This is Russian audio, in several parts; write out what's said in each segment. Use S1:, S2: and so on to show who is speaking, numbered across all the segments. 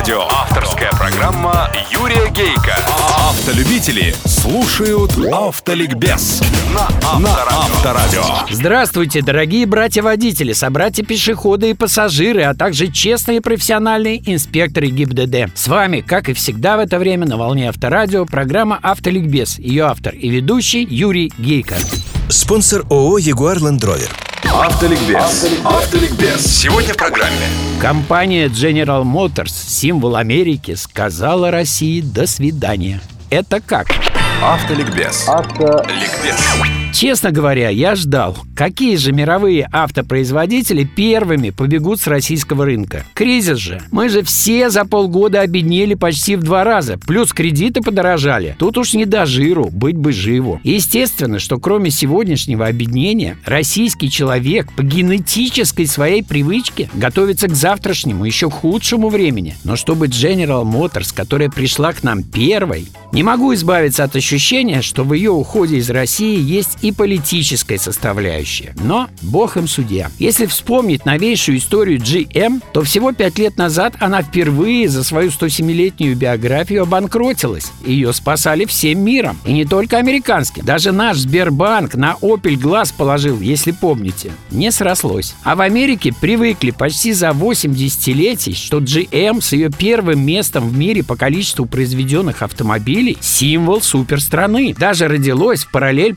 S1: Авторадио. Авторская программа Юрия Гейка. Автолюбители слушают Автоликбез на Авторадио.
S2: Здравствуйте, дорогие братья-водители, собратья-пешеходы и пассажиры, а также честные профессиональные инспекторы ГИБДД. С вами, как и всегда в это время на волне Авторадио, программа «Автоликбез». Ее автор и ведущий Юрий Гейко.
S3: Спонсор ООО «Ягуар Land Rover».
S1: Автоликбез. Автоликбез. Сегодня в программе.
S2: Компания General Motors, символ Америки, сказала России «до свидания». Это как?
S1: Автоликбез. Автоликбез.
S2: Честно говоря, я ждал, какие же мировые автопроизводители первыми побегут с российского рынка. Кризис же. Мы же все за полгода обеднели почти в два раза. Плюс кредиты подорожали. Тут уж не до жиру, быть бы живу. Естественно, что кроме сегодняшнего обеднения, российский человек по генетической своей привычке готовится к завтрашнему, еще худшему времени. Но чтобы General Motors, которая пришла к нам первой, не могу избавиться от ощущения, что в ее уходе из России есть и политическая составляющая. Но бог им судья. Если вспомнить новейшую историю GM, то всего пять лет назад она впервые за свою 107-летнюю биографию обанкротилась. Ее спасали всем миром. И не только американским. Даже наш Сбербанк на Opel глаз положил, если помните. Не срослось. А в Америке привыкли почти за 8 десятилетий, что GM с ее первым местом в мире по количеству произведенных автомобилей – символ суперстраны. Даже родилось в параллель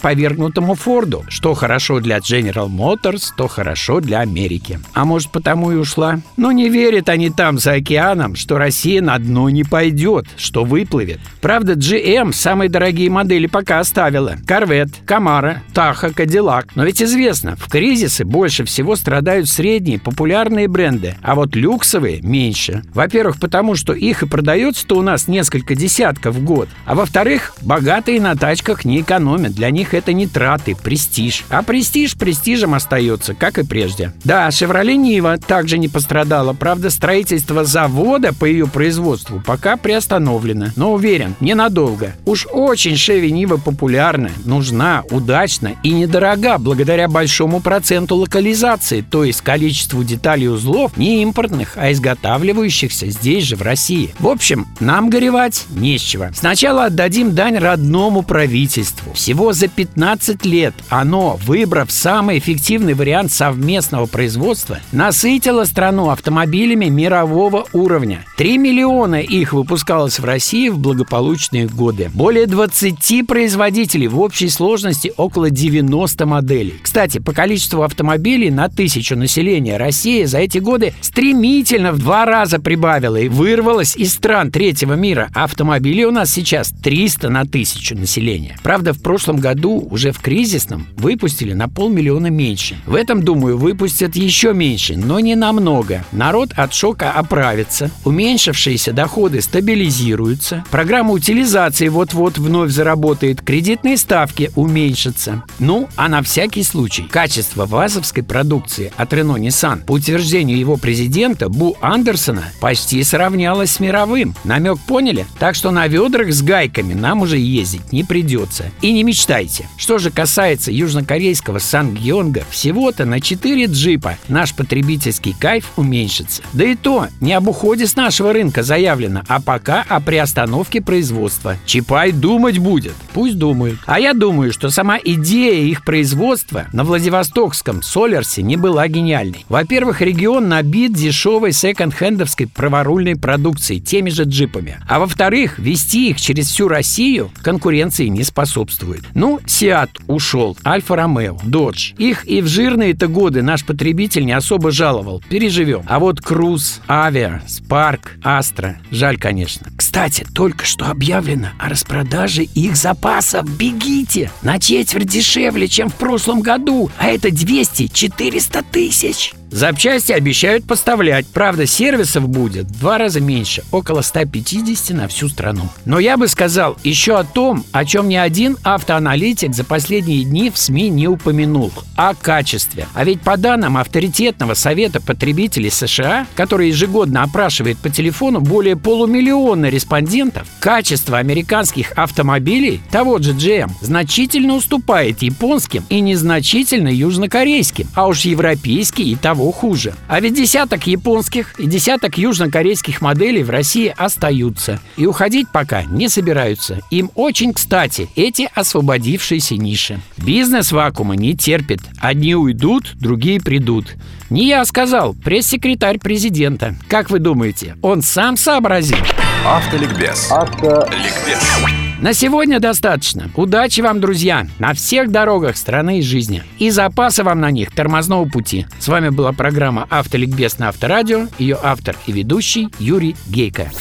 S2: повергнутому Форду. Что хорошо для General Motors, то хорошо для Америки. А может потому и ушла? Но не верят они там за океаном, что Россия на дно не пойдет, что выплывет. Правда, GM самые дорогие модели пока оставила. Corvette, Camaro, Tahoe, Cadillac. Но ведь известно, в кризисы больше всего страдают средние популярные бренды, а вот люксовые меньше. Во-первых, потому что их и продается-то у нас несколько десятков в год. А во-вторых, богатые на тачках не экономят. Для них это не траты, престиж. А престиж престижем остается, как и прежде. Да, Chevrolet Нива также не пострадала. Правда, строительство завода по ее производству пока приостановлено. Но уверен, ненадолго. Уж очень Chevy Нива популярна, нужна, удачна и недорога благодаря большому проценту локализации, то есть количеству деталей узлов не импортных, а изготавливающихся здесь же, в России. В общем, нам горевать не с чего. Сначала отдадим дань родному правительству. Всего за 15 лет оно, выбрав самый эффективный вариант совместного производства, насытило страну автомобилями мирового уровня. 3 миллиона их выпускалось в России в благополучные годы. Более 20 производителей в общей сложности около 90 моделей. Кстати, по количеству автомобилей на тысячу населения Россия за эти годы стремительно в два раза прибавила и вырвалась из стран третьего мира. Автомобилей у нас сейчас 300 на тысячу населения. Правда, в прошлом году уже в кризисном выпустили на полмиллиона меньше. В этом, думаю, выпустят еще меньше, но не намного. Народ от шока оправится, уменьшившиеся доходы стабилизируются, программа утилизации вот-вот вновь заработает, кредитные ставки уменьшатся. Ну, а на всякий случай, качество вазовской продукции от Renault Nissan по утверждению его президента Бу Андерсона почти сравнялось с мировым. Намек поняли? Так что на ведрах с гайками нам уже ездить не придется. И не мечтайте. Что же касается южнокорейского Сангьонга, всего-то на 4 джипа наш потребительский кайф уменьшится. Да и то не об уходе с нашего рынка заявлено, а пока о приостановке производства. Чапай думать будет. Пусть думают. А я думаю, что сама идея их производства на Владивостокском Солерсе не была гениальной. Во-первых, регион набит дешевой секонд-хендовской праворульной продукцией, теми же джипами. А во-вторых, вести их через всю Россию конкуренции не способствует. Ну, Сиат ушел, Альфа Ромео, Додж. Их и в жирные-то годы наш потребитель не особо жаловал. Переживем. А вот Круз, Авиа, Спарк, Астра. Жаль, конечно. Кстати, только что объявлено о распродаже их запасов. Бегите! На четверть дешевле, чем в прошлом году. А это 200-400 тысяч. Запчасти обещают поставлять. Правда, сервисов будет в два раза меньше, около 150 на всю страну. Но я бы сказал еще о том, о чем ни один автоаналитик за последние дни в СМИ не упомянул. О качестве. А ведь по данным авторитетного совета потребителей США, который ежегодно опрашивает по телефону более полумиллиона респондентов, качество американских автомобилей, того же GM, значительно уступает японским и незначительно южнокорейским, а уж европейские и того того хуже. А ведь десяток японских и десяток южнокорейских моделей в России остаются. И уходить пока не собираются. Им очень кстати эти освободившиеся ниши. Бизнес вакуума не терпит. Одни уйдут, другие придут. Не я сказал, пресс-секретарь президента. Как вы думаете, он сам сообразил?
S1: Автоликбез. Автоликбез.
S2: На сегодня достаточно. Удачи вам, друзья, на всех дорогах страны и жизни. И запаса вам на них тормозного пути. С вами была программа «Автоликбез» на Авторадио. Ее автор и ведущий Юрий Гейко.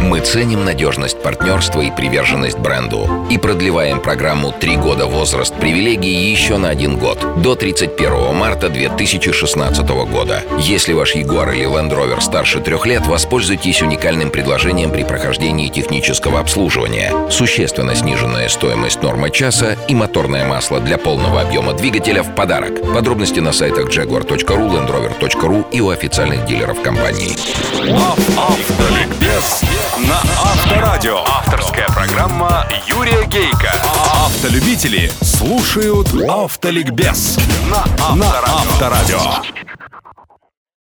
S4: Мы ценим надежность партнерства и приверженность бренду. И продлеваем программу «Три года возраст привилегий» еще на один год. До 31 марта 2016 года. Если ваш Ягуар или Land Rover старше трех лет, воспользуйтесь уникальным предложением при прохождении технического обслуживания. Существенно сниженная стоимость нормы часа и моторное масло для полного объема двигателя в подарок. Подробности на сайтах jaguar.ru, landrover.ru и у официальных дилеров компании.
S1: Автоликбез Автолюбители слушают Автоликбез на Авторадио.